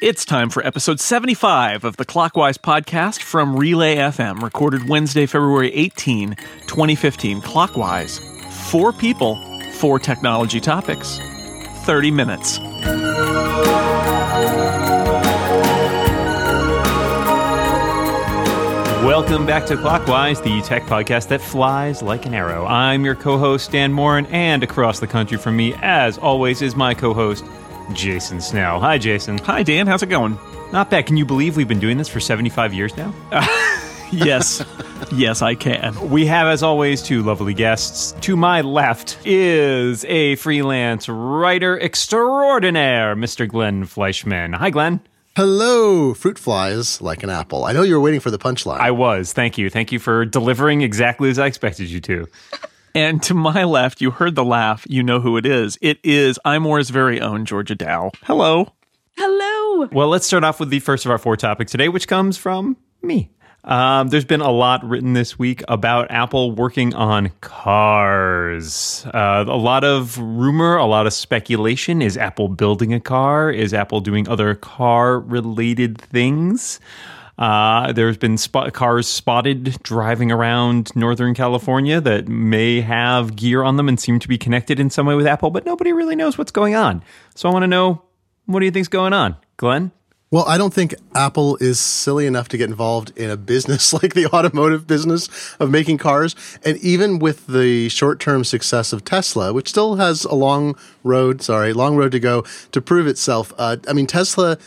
It's time for episode 75 of the Clockwise podcast from Relay FM, recorded Wednesday, February 18, 2015. Clockwise. Four people, four technology topics, 30 minutes. Welcome back to Clockwise, the tech podcast that flies like an arrow. I'm your co host, Dan Moren, and across the country from me, as always, is my co host, Jason Snell. Hi, Jason. Hi, Dan. How's it going? Not bad. Can you believe we've been doing this for 75 years now? yes. yes, I can. We have, as always, two lovely guests. To my left is a freelance writer extraordinaire, Mr. Glenn Fleishman. Hi, Glenn. Hello, fruit flies like an apple. I know you were waiting for the punchline. I was. Thank you. Thank you for delivering exactly as I expected you to. And to my left, you heard the laugh. You know who it is. It is iMore's very own Georgia Dow. Hello. Hello. Well, let's start off with the first of our four topics today, which comes from me. Um, there's been a lot written this week about Apple working on cars. Uh, a lot of rumor, a lot of speculation. Is Apple building a car? Is Apple doing other car related things? Uh, there's been cars spotted driving around Northern California that may have gear on them and seem to be connected in some way with Apple, but nobody really knows what's going on. So I want to know what do you think's going on, Glenn? Well, I don't think Apple is silly enough to get involved in a business like the automotive business of making cars. And even with the short term success of Tesla, which still has a long road, sorry, long road to go to prove itself. Uh, I mean, Tesla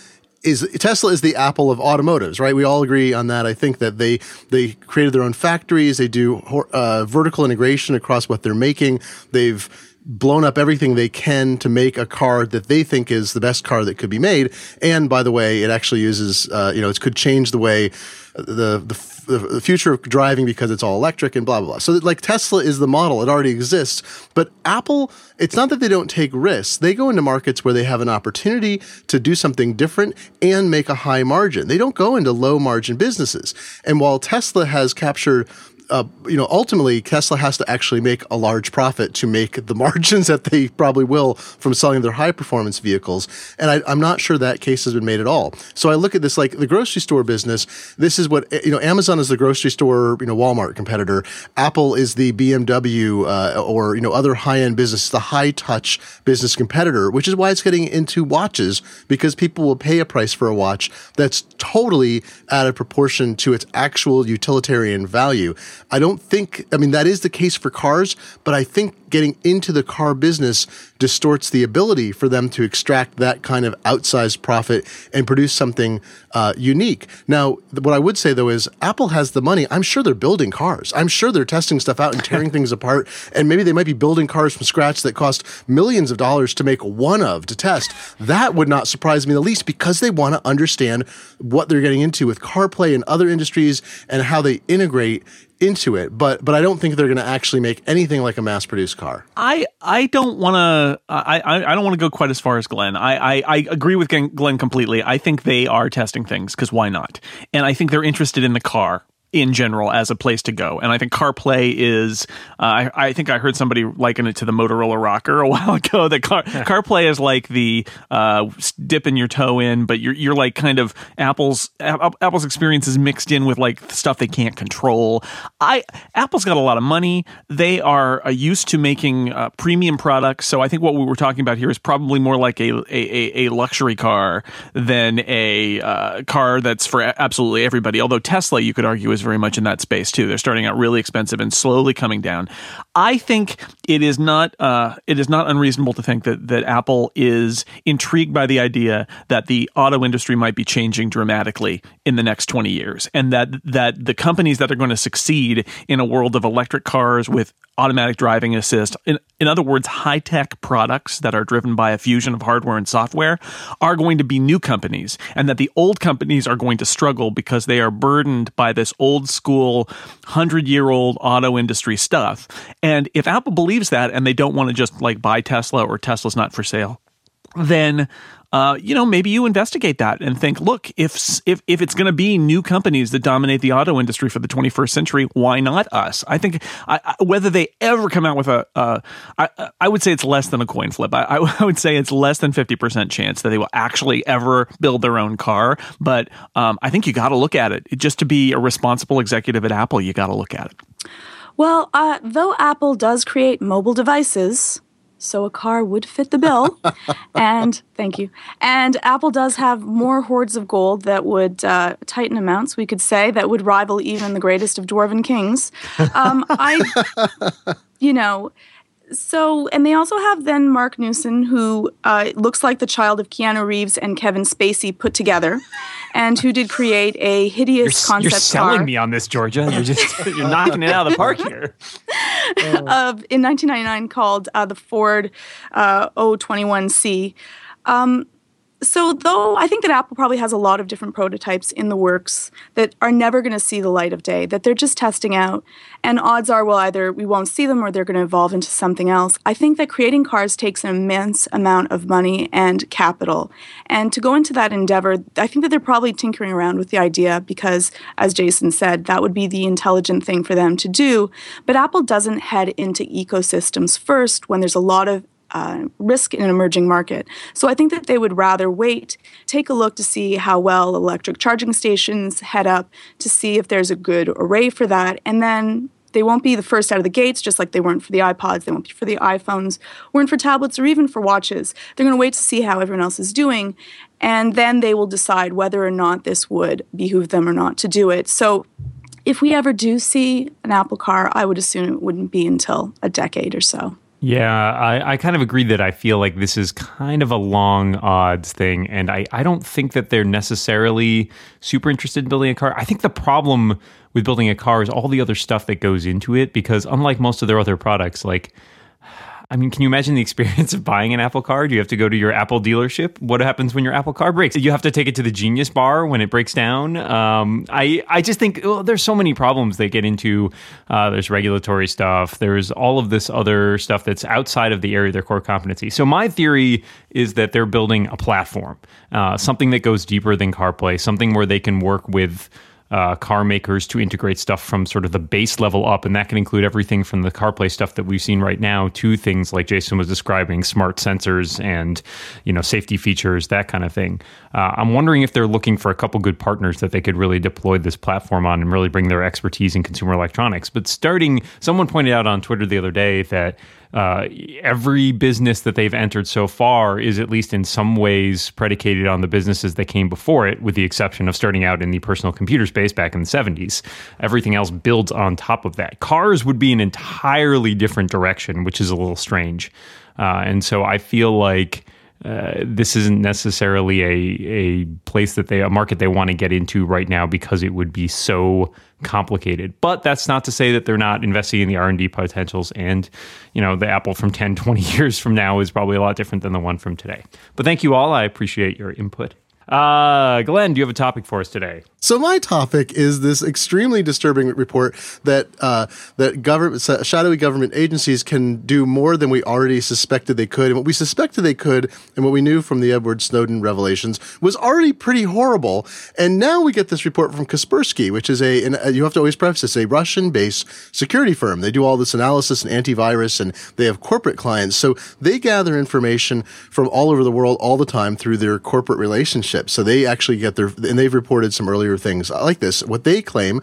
is Tesla is the Apple of automotives, right? We all agree on that. I think that they they created their own factories. They do uh, vertical integration across what they're making. They've blown up everything they can to make a car that they think is the best car that could be made. And by the way, it actually uses, uh, you know, it could change the way the, the, the future of driving because it's all electric and blah, blah, blah. So like Tesla is the model. It already exists. But Apple, it's not that they don't take risks. They go into markets where they have an opportunity to do something different and make a high margin. They don't go into low margin businesses. And while Tesla has captured uh, you know, ultimately Tesla has to actually make a large profit to make the margins that they probably will from selling their high performance vehicles. And I, am not sure that case has been made at all. So I look at this like the grocery store business. This is what, you know, Amazon is the grocery store, you know, Walmart competitor. Apple is the BMW, uh, or, you know, other high end business, the high touch business competitor, which is why it's getting into watches because people will pay a price for a watch that's totally out of proportion to its actual utilitarian value. I don't think, I mean, that is the case for cars, but I think getting into the car business distorts the ability for them to extract that kind of outsized profit and produce something uh, unique. Now, what I would say though is Apple has the money. I'm sure they're building cars. I'm sure they're testing stuff out and tearing things apart. And maybe they might be building cars from scratch that cost millions of dollars to make one of to test. That would not surprise me the least because they want to understand what they're getting into with CarPlay and other industries and how they integrate into it, but but I don't think they're going to actually make anything like a mass produced car. I I don't want to I, I, I don't want to go quite as far as Glenn. I, I I agree with Glenn completely. I think they are testing things because why not? And I think they're interested in the car in general as a place to go. And I think CarPlay is, uh, I, I, think I heard somebody liken it to the Motorola ROKR a while ago. That car, CarPlay is like the uh, dipping your toe in, but you're you're like kind of Apple's Apple's experience is mixed in with like stuff they can't control. I Apple's got a lot of money. They are uh, used to making uh, premium products. So I think what we were talking about here is probably more like a a, a luxury car than a uh, car that's for absolutely everybody. Although Tesla, you could argue, is very much in that space too. They're starting out really expensive and slowly coming down. I think it is not uh, it is not unreasonable to think that that Apple is intrigued by the idea that the auto industry might be changing dramatically in the next 20 years and that that the companies that are going to succeed in a world of electric cars with automatic driving assist. In, in other words, high tech products that are driven by a fusion of hardware and software are going to be new companies, and that the old companies are going to struggle because they are burdened by this old school, hundred year old auto industry stuff. And if Apple believes that and they don't want to just like buy Tesla or Tesla's not for sale, then uh, you know, maybe you investigate that and think, look, if if if it's going to be new companies that dominate the auto industry for the 21st century, why not us? I think I, I, whether they ever come out with a, uh, I, I would say it's less than a coin flip. I, I would say it's less than 50% chance that they will actually ever build their own car. But um, I think you got to look at it. Just to be a responsible executive at Apple, you got to look at it. Well, uh, though Apple does create mobile devices, so a car would fit the bill. and thank you. And Apple does have more hoards of gold that would uh, titan amounts, we could say, that would rival even the greatest of dwarven kings. Um, I, you know, so, and they also have then Marc Newson, who uh, looks like the child of Keanu Reeves and Kevin Spacey put together, and who did create a hideous you're, concept You're selling car. me on this, Georgia. You're just you're knocking it out of the park here. of in 1999 called uh, the Ford uh, O21C. Um, so, though I think that Apple probably has a lot of different prototypes in the works that are never going to see the light of day, that they're just testing out, and odds are, well, either we won't see them or they're going to evolve into something else. I think that creating cars takes an immense amount of money and capital. And to go into that endeavor, I think that they're probably tinkering around with the idea because, as Jason said, that would be the intelligent thing for them to do. But Apple doesn't head into ecosystems first when there's a lot of uh, risk in an emerging market. So I think that they would rather wait, take a look to see how well electric charging stations head up, to see if there's a good array for that, and then they won't be the first out of the gates, just like they weren't for the iPods, they won't be for the iPhones, weren't for tablets, or even for watches. They're going to wait to see how everyone else is doing, and then they will decide whether or not this would behoove them or not to do it. So if we ever do see an Apple car, I would assume it wouldn't be until a decade or so. Yeah, I, I kind of agree that I feel like this is kind of a long odds thing. And I, I don't think that they're necessarily super interested in building a car. I think the problem with building a car is all the other stuff that goes into it because unlike most of their other products, like I mean, can you imagine the experience of buying an Apple car? Do you have to go to your Apple dealership? What happens when your Apple car breaks? You have to take it to the Genius Bar when it breaks down. Um, I I just think well, there's so many problems they get into. Uh, there's regulatory stuff. There's all of this other stuff that's outside of the area of their core competency. So my theory is that they're building a platform, uh, something that goes deeper than CarPlay, something where they can work with uh, car makers to integrate stuff from sort of the base level up, and that can include everything from the CarPlay stuff that we've seen right now to things like Jason was describing, smart sensors and you know safety features, that kind of thing. Uh, I'm wondering if they're looking for a couple good partners that they could really deploy this platform on and really bring their expertise in consumer electronics. But starting, someone pointed out on Twitter the other day that uh, every business that they've entered so far is at least in some ways predicated on the businesses that came before it, with the exception of starting out in the personal computer space back in the 70s. Everything else builds on top of that. Cars would be an entirely different direction, which is a little strange. Uh, and so I feel like. Uh, this isn't necessarily a a place that they a market they want to get into right now because it would be so complicated. But that's not to say that they're not investing in the R&D potentials and you know the Apple from 10 20 years from now is probably a lot different than the one from today. But thank you all. I appreciate your input. Uh, Glenn, do you have a topic for us today? So my topic is this extremely disturbing report that uh, that government shadowy government agencies can do more than we already suspected they could, and what we suspected they could, and what we knew from the Edward Snowden revelations was already pretty horrible. And now we get this report from Kaspersky, which is a and you have to always preface this a Russian-based security firm. They do all this analysis and antivirus, and they have corporate clients, so they gather information from all over the world all the time through their corporate relationships. So they actually get their and they've reported some earlier things like this. What they claim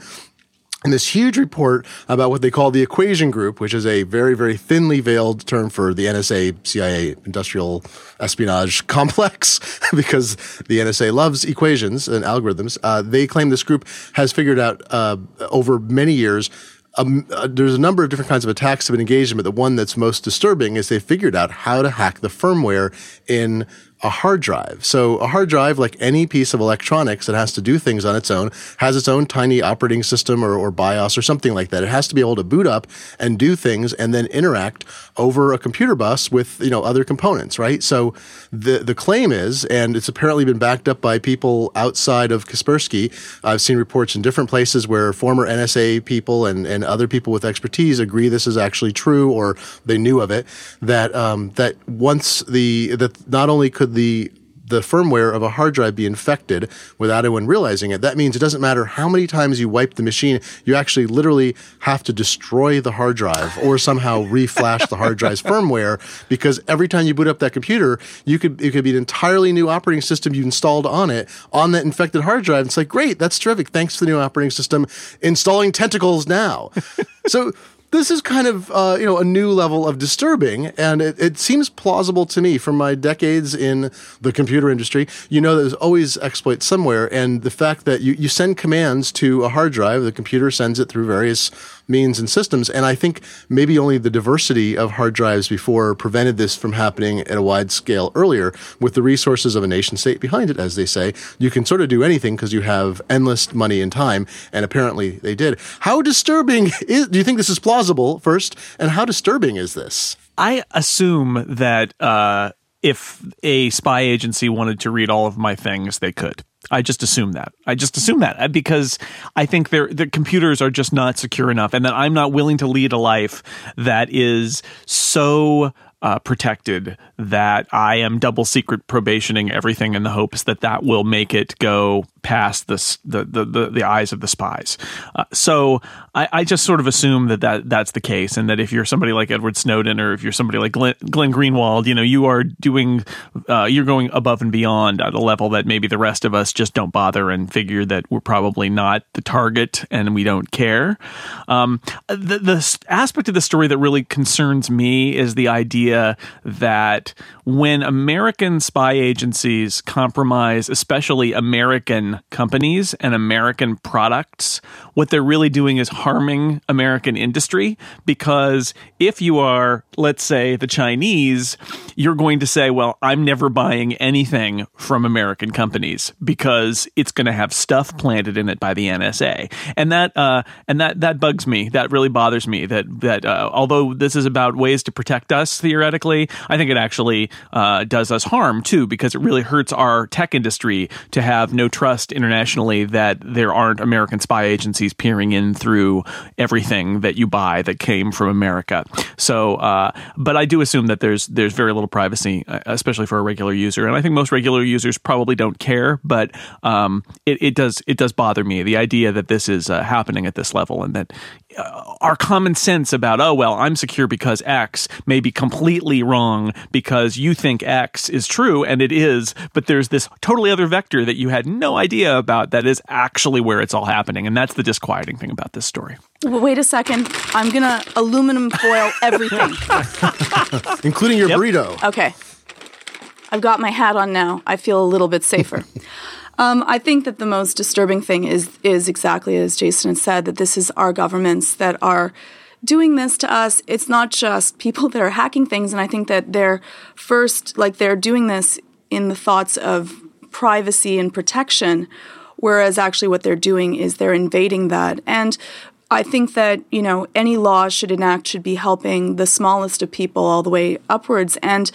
in this huge report about what they call the equation group, which is a very, very thinly veiled term for the NSA, CIA industrial espionage complex, because the NSA loves equations and algorithms. Uh, they claim this group has figured out uh, over many years um, uh, there's a number of different kinds of attacks have been engaged in, but the one that's most disturbing is they figured out how to hack the firmware in a hard drive. So a hard drive, like any piece of electronics that has to do things on its own, has its own tiny operating system or, or BIOS or something like that. It has to be able to boot up and do things and then interact over a computer bus with, you know, other components, right? So the, the claim is, and it's apparently been backed up by people outside of Kaspersky. I've seen reports in different places where former NSA people and, and other people with expertise agree this is actually true or they knew of it, that, um, that once the, that not only could the the firmware of a hard drive be infected without anyone realizing it. That means it doesn't matter how many times you wipe the machine, you actually literally have to destroy the hard drive or somehow reflash the hard drive's firmware because every time you boot up that computer, you could it could be an entirely new operating system you installed on it on that infected hard drive. It's like, great, that's terrific. Thanks for the new operating system. Installing tentacles now. so this is kind of uh, you know a new level of disturbing, and it, it, seems plausible to me from my decades in the computer industry. You know, there's always exploits somewhere, and the fact that you, you send commands to a hard drive, the computer sends it through various means and systems. And I think maybe only the diversity of hard drives before prevented this from happening at a wide scale earlier. With the resources of a nation state behind it, as they say, you can sort of do anything because you have endless money and time. And apparently they did. How disturbing is, do you think this is plausible first? And how disturbing is this? I assume that, uh, if a spy agency wanted to read all of my things, they could. I just assume that. I just assume that uh, because I think the computers are just not secure enough, and that I'm not willing to lead a life that is so uh, protected that I am double secret probationing everything in the hopes that that will make it go past the the the, the eyes of the spies. Uh, so I, I, just sort of assume that, that that's the case, and that if you're somebody like Edward Snowden or if you're somebody like Glenn, Glenn Greenwald, you know, you are doing uh, you're going above and beyond at a level that maybe the rest of us just don't bother and figure that we're probably not the target and we don't care. Um, the, the aspect of the story that really concerns me is the idea idea that when American spy agencies compromise, especially American companies and American products, what they're really doing is harming American industry. Because if you are, let's say, the Chinese, you're going to say, well, I'm never buying anything from American companies because it's going to have stuff planted in it by the NSA. And that, uh, and that, that bugs me. That really bothers me that, that, uh, although this is about ways to protect us theoretically, I think it actually, uh, does us harm too, because it really hurts our tech industry to have no trust internationally that there aren't American spy agencies peering in through everything that you buy that came from America. So, uh, but I do assume that there's there's very little privacy, uh, especially for a regular user, and I think most regular users probably don't care. But um, it, it, does it does bother me the idea that this is uh, happening at this level, and that uh, our common sense about oh well I'm secure because X may be completely wrong because you think X is true and it is, but there's this totally other vector that you had no idea about that is actually where it's all happening, and that's the disquieting thing about this story. Wait a second. I'm gonna aluminum foil everything, including your yep. burrito. Okay, I've got my hat on now. I feel a little bit safer. Um, I think that the most disturbing thing is is exactly as Jason had said that this is our governments that are doing this to us. It's not just people that are hacking things, and I think that they're first like they're doing this in the thoughts of privacy and protection, whereas actually what they're doing is they're invading that. And I think that you know any law should enact should be helping the smallest of people all the way upwards, and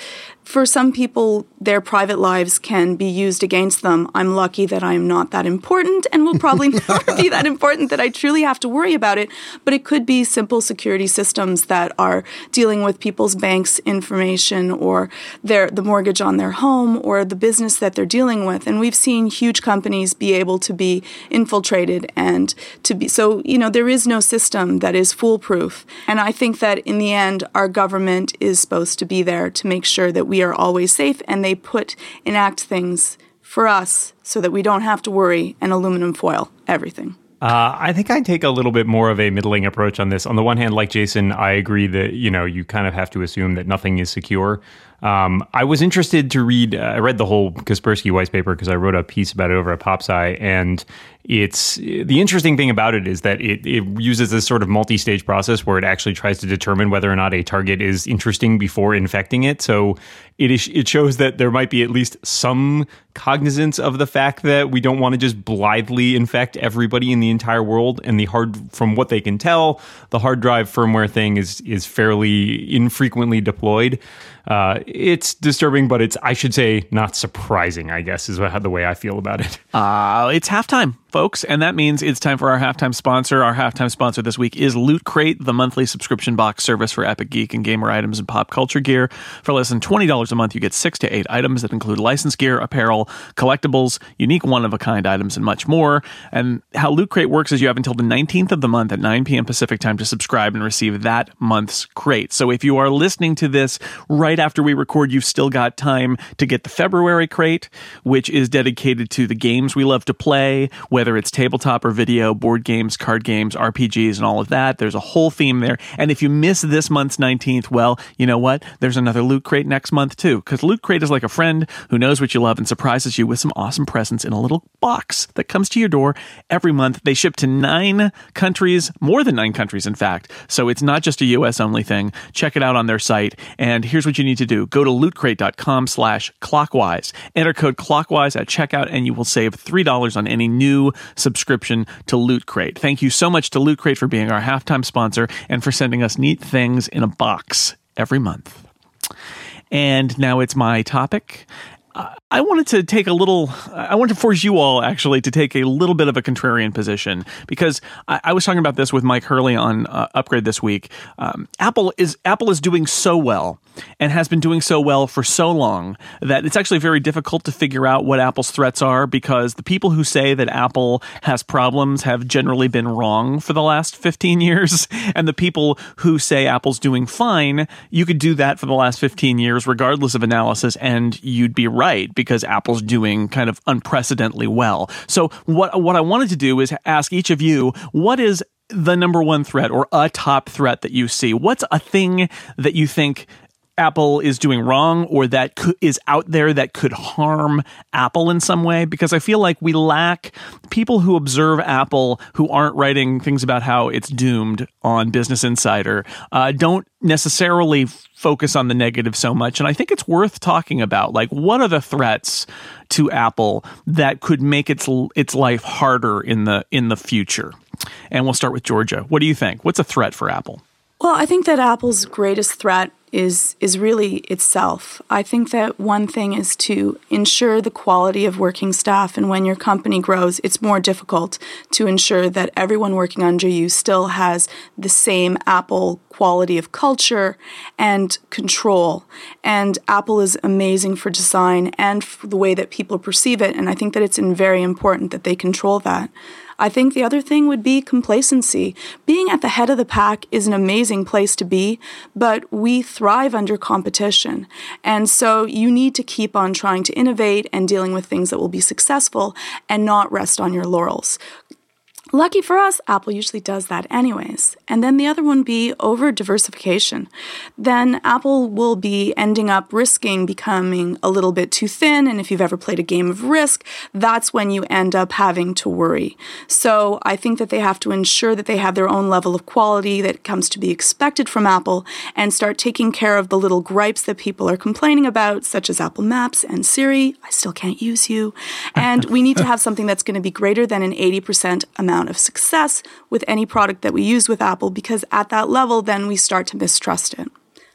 for some people, their private lives can be used against them. I'm lucky that I'm not that important and will probably never be that important that I truly have to worry about it. But it could be simple security systems that are dealing with people's banks information or their the mortgage on their home or the business that they're dealing with. And we've seen huge companies be able to be infiltrated and to be so, you know, there is no system that is foolproof. And I think that in the end our government is supposed to be there to make sure that we are always safe, and they put enact things for us so that we don't have to worry and aluminum foil everything. Uh, I think I take a little bit more of a middling approach on this. On the one hand, like Jason, I agree that you know you kind of have to assume that nothing is secure. Um, I was interested to read. Uh, I read the whole Kaspersky white paper because I wrote a piece about it over at PopSci, and it's the interesting thing about it is that it, it uses this sort of multi-stage process where it actually tries to determine whether or not a target is interesting before infecting it. So it is, it shows that there might be at least some cognizance of the fact that we don't want to just blithely infect everybody in the entire world. And the hard, from what they can tell, the hard drive firmware thing is is fairly infrequently deployed. Uh, it's disturbing, but it's I should say not surprising. I guess is the way I feel about it. Uh, it's halftime. Folks, and that means it's time for our halftime sponsor. Our halftime sponsor this week is Loot Crate, the monthly subscription box service for Epic Geek and gamer items and pop culture gear. For less than $20 a month, you get six to eight items that include licensed gear, apparel, collectibles, unique one of a kind items, and much more. And how Loot Crate works is you have until the 19th of the month at 9 p.m. Pacific time to subscribe and receive that month's crate. So if you are listening to this right after we record, you've still got time to get the February crate, which is dedicated to the games we love to play whether it's tabletop or video, board games, card games, RPGs, and all of that. There's a whole theme there. And if you miss this month's 19th, well, you know what? There's another Loot Crate next month too, because Loot Crate is like a friend who knows what you love and surprises you with some awesome presents in a little box that comes to your door every month. They ship to nine countries, more than nine countries, in fact. So it's not just a US only thing. Check it out on their site. And here's what you need to do. Go to lootcrate.com slash clockwise. Enter code clockwise at checkout and you will save $3 on any new subscription to Loot Crate. Thank you so much to Loot Crate for being our halftime sponsor and for sending us neat things in a box every month. And now it's my topic. I wanted to take a little, I want to force you all actually to take a little bit of a contrarian position because I, I was talking about this with Mike Hurley on uh, Upgrade this week. Um, Apple is Apple is doing so well and has been doing so well for so long that it's actually very difficult to figure out what Apple's threats are because the people who say that Apple has problems have generally been wrong for the last 15 years. And the people who say Apple's doing fine, you could do that for the last 15 years, regardless of analysis, and you'd be right because Apple's doing kind of unprecedentedly well. So what what I wanted to do is ask each of you what is the number one threat or a top threat that you see? What's a thing that you think Apple is doing wrong or that is out there that could harm Apple in some way? Because I feel like we lack people who observe Apple who aren't writing things about how it's doomed on Business Insider uh, don't necessarily focus on the negative so much. And I think it's worth talking about like what are the threats to Apple that could make its its life harder in the in the future? And we'll start with Georgia. What do you think? What's a threat for Apple? Well, I think that Apple's greatest threat is is really itself. I think that one thing is to ensure the quality of working staff and when your company grows, it's more difficult to ensure that everyone working under you still has the same Apple quality of culture and control. And Apple is amazing for design and for the way that people perceive it and I think that it's very important that they control that. I think the other thing would be complacency. Being at the head of the pack is an amazing place to be, but we thrive under competition. And so you need to keep on trying to innovate and dealing with things that will be successful and not rest on your laurels. Lucky for us, Apple usually does that anyways. And then the other one be over diversification. Then Apple will be ending up risking becoming a little bit too thin. And if you've ever played a game of risk, that's when you end up having to worry. So I think that they have to ensure that they have their own level of quality that comes to be expected from Apple and start taking care of the little gripes that people are complaining about, such as Apple Maps and Siri. I still can't use you. And we need to have something that's going to be greater than an 80% amount amount of success with any product that we use with Apple because at that level, then we start to mistrust it.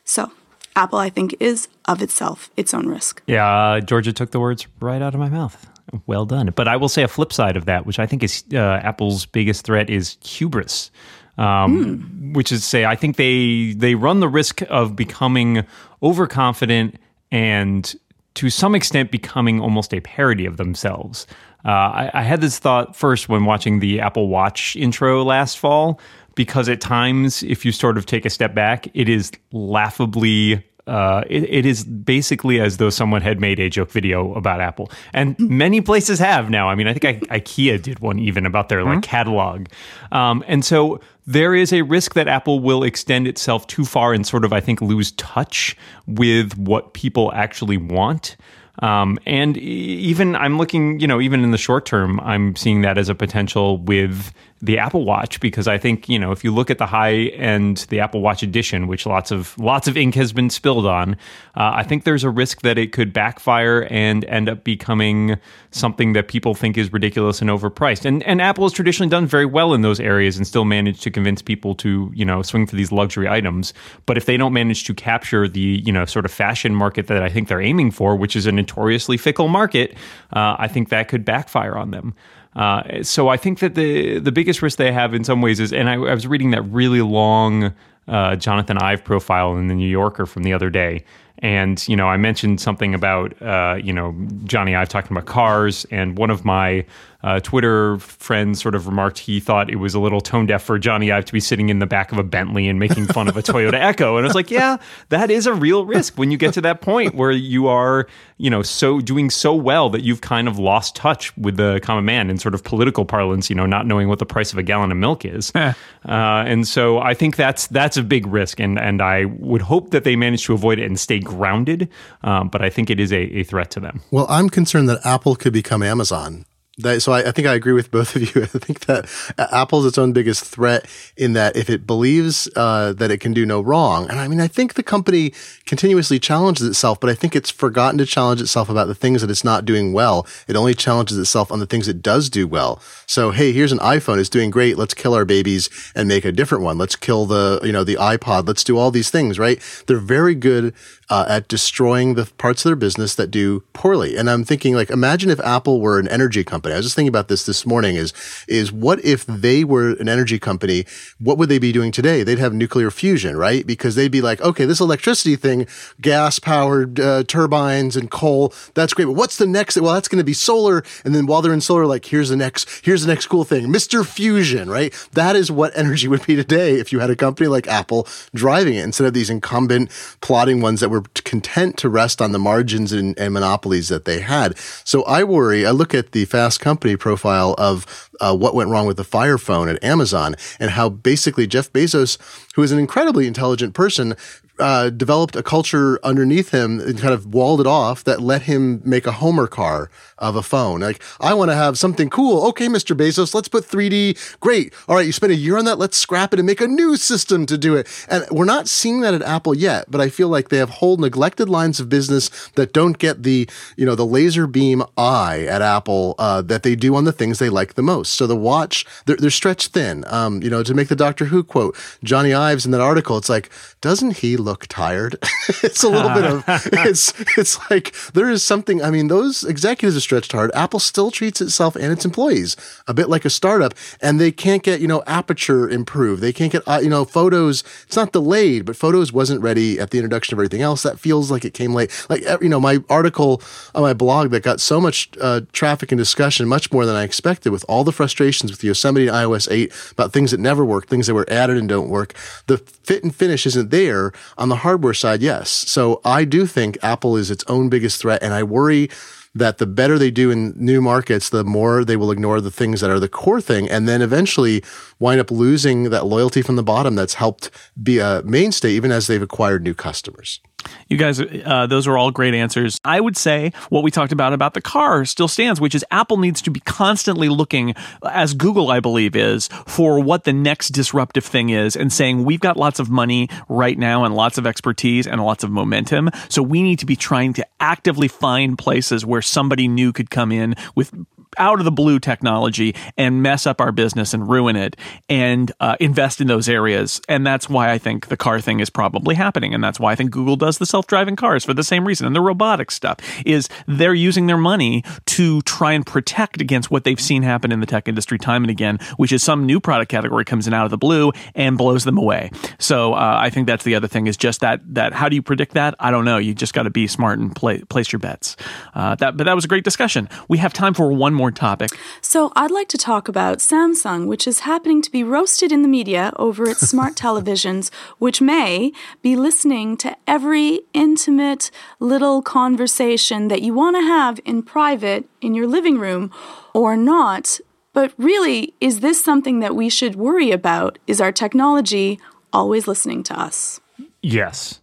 So, Apple, I think, is of itself its own risk. Yeah, uh, Georgia took the words right out of my mouth. Well done. But I will say a flip side of that, which I think is uh, Apple's biggest threat, is hubris. Um, mm. Which is to say, I think they they run the risk of becoming overconfident and to some extent becoming almost a parody of themselves. Uh, I, I had this thought first when watching the Apple Watch intro last fall, because at times, if you sort of take a step back, it is laughably uh, it, it is basically as though someone had made a joke video about Apple, and many places have now. I mean, I think I, IKEA did one even about their like mm-hmm. catalog, um, and so there is a risk that Apple will extend itself too far and sort of, I think, lose touch with what people actually want. Um, and even I'm looking, you know, even in the short term, I'm seeing that as a potential with the Apple Watch because I think you know if you look at the high end, the Apple Watch Edition, which lots of lots of ink has been spilled on, uh, I think there's a risk that it could backfire and end up becoming something that people think is ridiculous and overpriced. And and Apple has traditionally done very well in those areas and still managed to convince people to you know swing for these luxury items. But if they don't manage to capture the you know sort of fashion market that I think they're aiming for, which is a notoriously fickle market, uh, I think that could backfire on them. Uh, so I think that the the biggest risk they have in some ways is, and I, I was reading that really long uh, Jonathan Ive profile in the New Yorker from the other day. And you know, I mentioned something about uh, you know Jony Ive talking about cars, and one of my uh, Twitter friends sort of remarked he thought it was a little tone deaf for Jony Ive to be sitting in the back of a Bentley and making fun of a Toyota Echo. And I was like, yeah, that is a real risk when you get to that point where you are, you know, so doing so well that you've kind of lost touch with the common man in sort of political parlance, you know, not knowing what the price of a gallon of milk is. uh, and so I think that's that's a big risk, and and I would hope that they manage to avoid it and stay grounded. Um, but I think it is a, a threat to them. Well, I'm concerned that Apple could become Amazon that, so I, I, think I agree with both of you. I think that Apple's its own biggest threat in that if it believes uh, that it can do no wrong, and I mean, I think the company continuously challenges itself, but I think it's forgotten to challenge itself about the things that it's not doing well. It only challenges itself on the things it does do well. So, hey, here's an iPhone. It's doing great. Let's kill our babies and make a different one. Let's kill the, you know, the iPod. Let's do all these things, right? They're very good uh, at destroying the parts of their business that do poorly. And I'm thinking, like, imagine if Apple were an energy company. I was just thinking about this this morning. Is is what if they were an energy company? What would they be doing today? They'd have nuclear fusion, right? Because they'd be like, okay, this electricity thing, gas powered uh, turbines and coal, that's great. But what's the next? Well, that's going to be solar. And then while they're in solar, like, here's the next, here's the next cool thing, Mr. Fusion, right? That is what energy would be today if you had a company like Apple driving it instead of these incumbent plotting ones that were content to rest on the margins and, and, monopolies that they had. So I worry. I look at the Fast Company profile of uh, what went wrong with the Fire Phone at Amazon and how basically Jeff Bezos, who is an incredibly intelligent person, uh, developed a culture underneath him and kind of walled it off that let him make a Homer car of a phone. Like, I want to have something cool. Okay, Mr. Bezos, let's put 3D. Great. All right, you spent a year on that. Let's scrap it and make a new system to do it. And we're not seeing that at Apple yet, but I feel like they have whole neglected lines of business that don't get the, you know, the laser beam eye at Apple uh, that they do on the things they like the most. So the watch, they're, they're stretched thin. Um, you know, to make the Doctor Who quote, Jony Ive's in that article, it's like, doesn't he look tired? it's a little bit of, it's, it's like there is something, I mean, those executives are stretched hard. Apple still treats itself and its employees a bit like a startup and they can't get, you know, aperture improved. They can't get, uh, you know, photos. It's not delayed, but photos wasn't ready at the introduction of everything else. That feels like it came late. Like, you know, my article on my blog that got so much uh, traffic and discussion, much more than I expected with all the frustrations with Yosemite and iOS 8 about things that never work, things that were added and don't work. The fit and finish isn't there on the hardware side, yes. So I do think Apple is its own biggest threat, and I worry that the better they do in new markets, the more they will ignore the things that are the core thing, and then eventually wind up losing that loyalty from the bottom that's helped be a mainstay even as they've acquired new customers. You guys, uh, those are all great answers. I would say what we talked about about the car still stands, which is Apple needs to be constantly looking, as Google, I believe, is for what the next disruptive thing is and saying, we've got lots of money right now and lots of expertise and lots of momentum. So we need to be trying to actively find places where somebody new could come in with out of the blue technology and mess up our business and ruin it and uh, invest in those areas. And that's why I think the car thing is probably happening. And that's why I think Google does the self driving cars for the same reason. And the robotics stuff is they're using their money to try and protect against what they've seen happen in the tech industry time and again, which is some new product category comes in out of the blue and blows them away. So uh, I think that's the other thing is just that, that how do you predict that? I don't know. You just got to be smart and play, place your bets. Uh, that, but that was a great discussion. We have time for one more more topic. So, I'd like to talk about Samsung, which is happening to be roasted in the media over its smart televisions, which may be listening to every intimate little conversation that you want to have in private in your living room or not. But really, is this something that we should worry about? Is our technology always listening to us? Yes.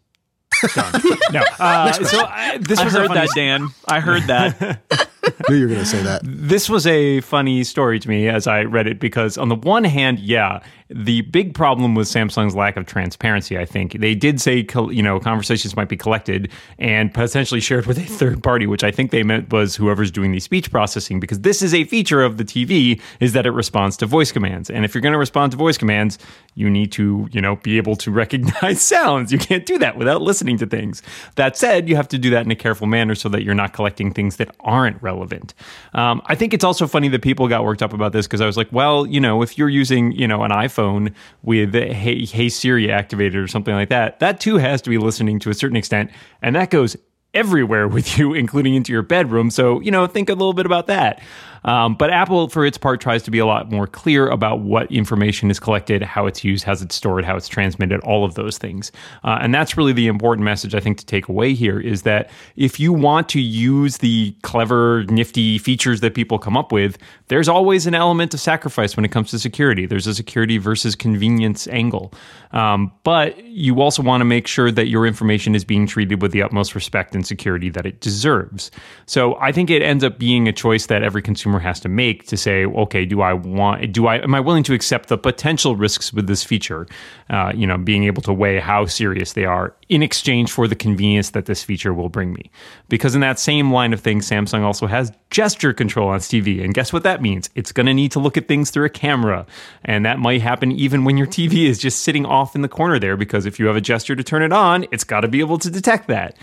no. Uh, so I, this I was heard that, Dan. I heard that. knew you were going to say that. This was a funny story to me as I read it because, on the one hand, yeah, The big problem was Samsung's lack of transparency. I think they did say you know conversations might be collected and potentially shared with a third party, which I think they meant was whoever's doing the speech processing, because this is a feature of the TV is that it responds to voice commands, and if you're going to respond to voice commands, you need to you know be able to recognize sounds. You can't do that without listening to things. That said, you have to do that in a careful manner so that you're not collecting things that aren't relevant. Um, I think it's also funny that people got worked up about this because I was like, well, you know, if you're using you know an iPhone with Hey Hey Siri activated or something like that, that too has to be listening to a certain extent, and that goes everywhere with you, including into your bedroom. So, you know, think a little bit about that. Um, but Apple, for its part, tries to be a lot more clear about what information is collected, how it's used, how it's stored, how it's transmitted, all of those things. Uh, and that's really the important message I think to take away here is that if you want to use the clever, nifty features that people come up with, there's always an element of sacrifice when it comes to security. There's a security versus convenience angle. Um, but you also want to make sure that your information is being treated with the utmost respect and security that it deserves. So I think it ends up being a choice that every consumer consumer has to make to say, okay, do I want, do I, am I willing to accept the potential risks with this feature? Uh, you know, being able to weigh how serious they are in exchange for the convenience that this feature will bring me. Because in that same line of things, Samsung also has gesture control on TV. And guess what that means? It's going to need to look at things through a camera. And that might happen even when your TV is just sitting off in the corner there, because if you have a gesture to turn it on, it's got to be able to detect that.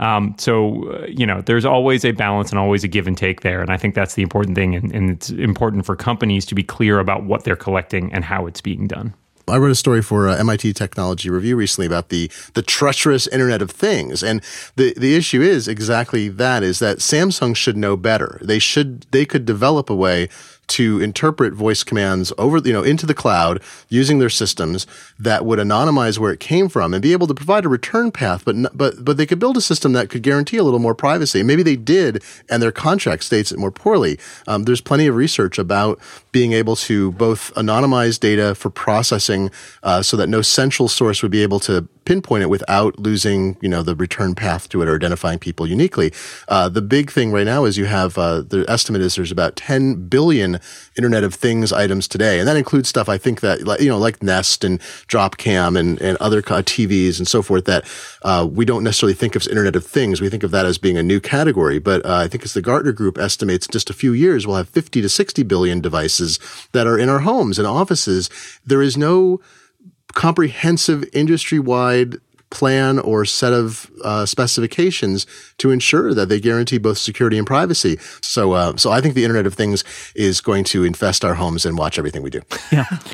Um, so, uh, you know, there's always a balance and always a give and take there. And I think that's the important thing. And, and it's important for companies to be clear about what they're collecting and how it's being done. I wrote a story for uh, MIT Technology Review recently about the the treacherous Internet of Things, and the the issue is exactly that: is that Samsung should know better. They should they could develop a way to interpret voice commands over, you know, into the cloud using their systems that would anonymize where it came from and be able to provide a return path. But, but, but they could build a system that could guarantee a little more privacy. Maybe they did, and their contract states it more poorly. Um, there's plenty of research about being able to both anonymize data for processing uh, so that no central source would be able to pinpoint it without losing, you know, the return path to it or identifying people uniquely. Uh, the big thing right now is you have uh, the estimate is there's about 10 billion Internet of Things items today, and that includes stuff I think that you know like Nest and Dropcam and and other TVs and so forth that uh, we don't necessarily think of as Internet of Things. We think of that as being a new category, but uh, I think as the Gartner Group estimates, just a few years we'll have 50 to 60 billion devices that are in our homes and offices. There is no comprehensive industry wide plan or set of uh, specifications to ensure that they guarantee both security and privacy. So, uh, so I think the Internet of Things is going to infest our homes and watch everything we do. Yeah,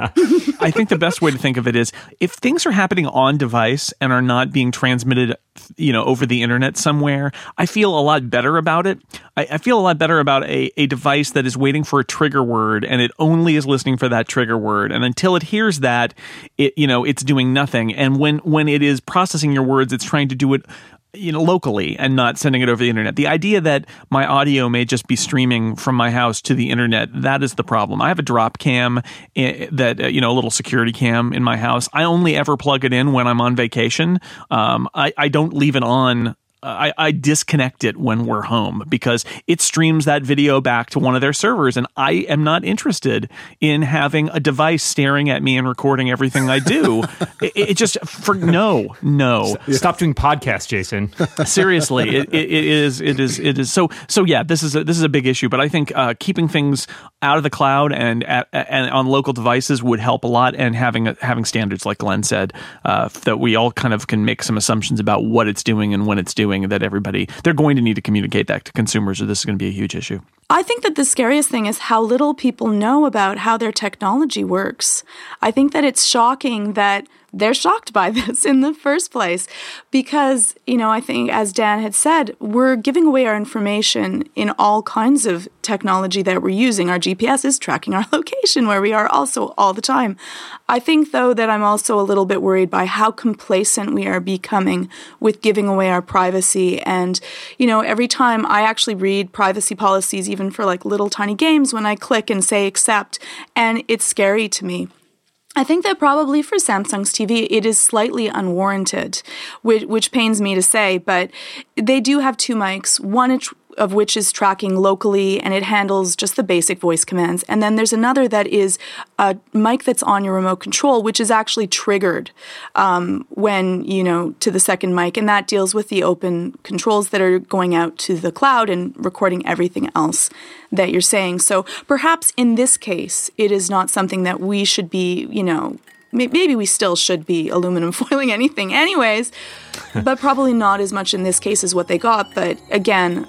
I think the best way to think of it is if things are happening on device and are not being transmitted you know over the internet somewhere i feel a lot better about it i, I feel a lot better about a, a device that is waiting for a trigger word and it only is listening for that trigger word. And until it hears that it you know it's doing nothing. And when when it is processing your words it's trying to do it you know locally and not sending it over the internet. The idea that my audio may just be streaming from my house to the internet that is the problem. I have a Dropcam eh, that uh, you know a little security cam in my house. I only ever plug it in when i'm on vacation. Um, I, I don't leave it on I, I, disconnect it when we're home because it streams that video back to one of their servers, and I am not interested in having a device staring at me and recording everything I do. it, it, just for no, no. Stop doing podcasts, Jason. Seriously, it, it is, it is, it is. So, so yeah, this is a, this is a big issue, but I think uh, keeping things out of the cloud and at, and on local devices would help a lot, and having having standards like Glenn said uh, that we all kind of can make some assumptions about what it's doing and when it's doing doing that everybody they're going to need to communicate that to consumers or this is going to be a huge issue. I think that the scariest thing is how little people know about how their technology works. I think that it's shocking that they're shocked by this in the first place because, you know, I think, as Dan had said, we're giving away our information in all kinds of technology that we're using. Our GPS is tracking our location where we are also all the time. I think, though, that I'm also a little bit worried by how complacent we are becoming with giving away our privacy. And, you know, every time I actually read privacy policies, even for like little tiny games, when I click and say accept, and it's scary to me. I think that probably for Samsung's TV, it is slightly unwarranted, which, which pains me to say, but they do have two mics, one of which is tracking locally and it handles just the basic voice commands. And then there's another that is a mic that's on your remote control, which is actually triggered um, when, you know, to the second mic. And that deals with the open controls that are going out to the cloud and recording everything else that you're saying. So perhaps in this case, it is not something that we should be, you know, maybe we still should be aluminum foiling anything anyways but probably not as much in this case as what they got but again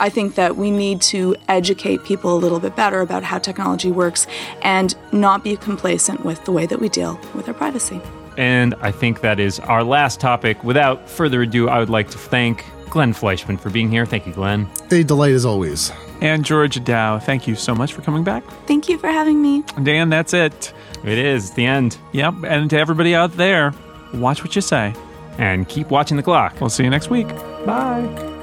i think that we need to educate people a little bit better about how technology works and not be complacent with the way that we deal with our privacy and i think that is our last topic without further ado i would like to thank glenn fleishman for being here thank you glenn a delight as always and george dow thank you so much for coming back thank you for having me dan that's it it is the end. Yep. And to everybody out there, watch what you say. And keep watching the clock. We'll see you next week. Bye.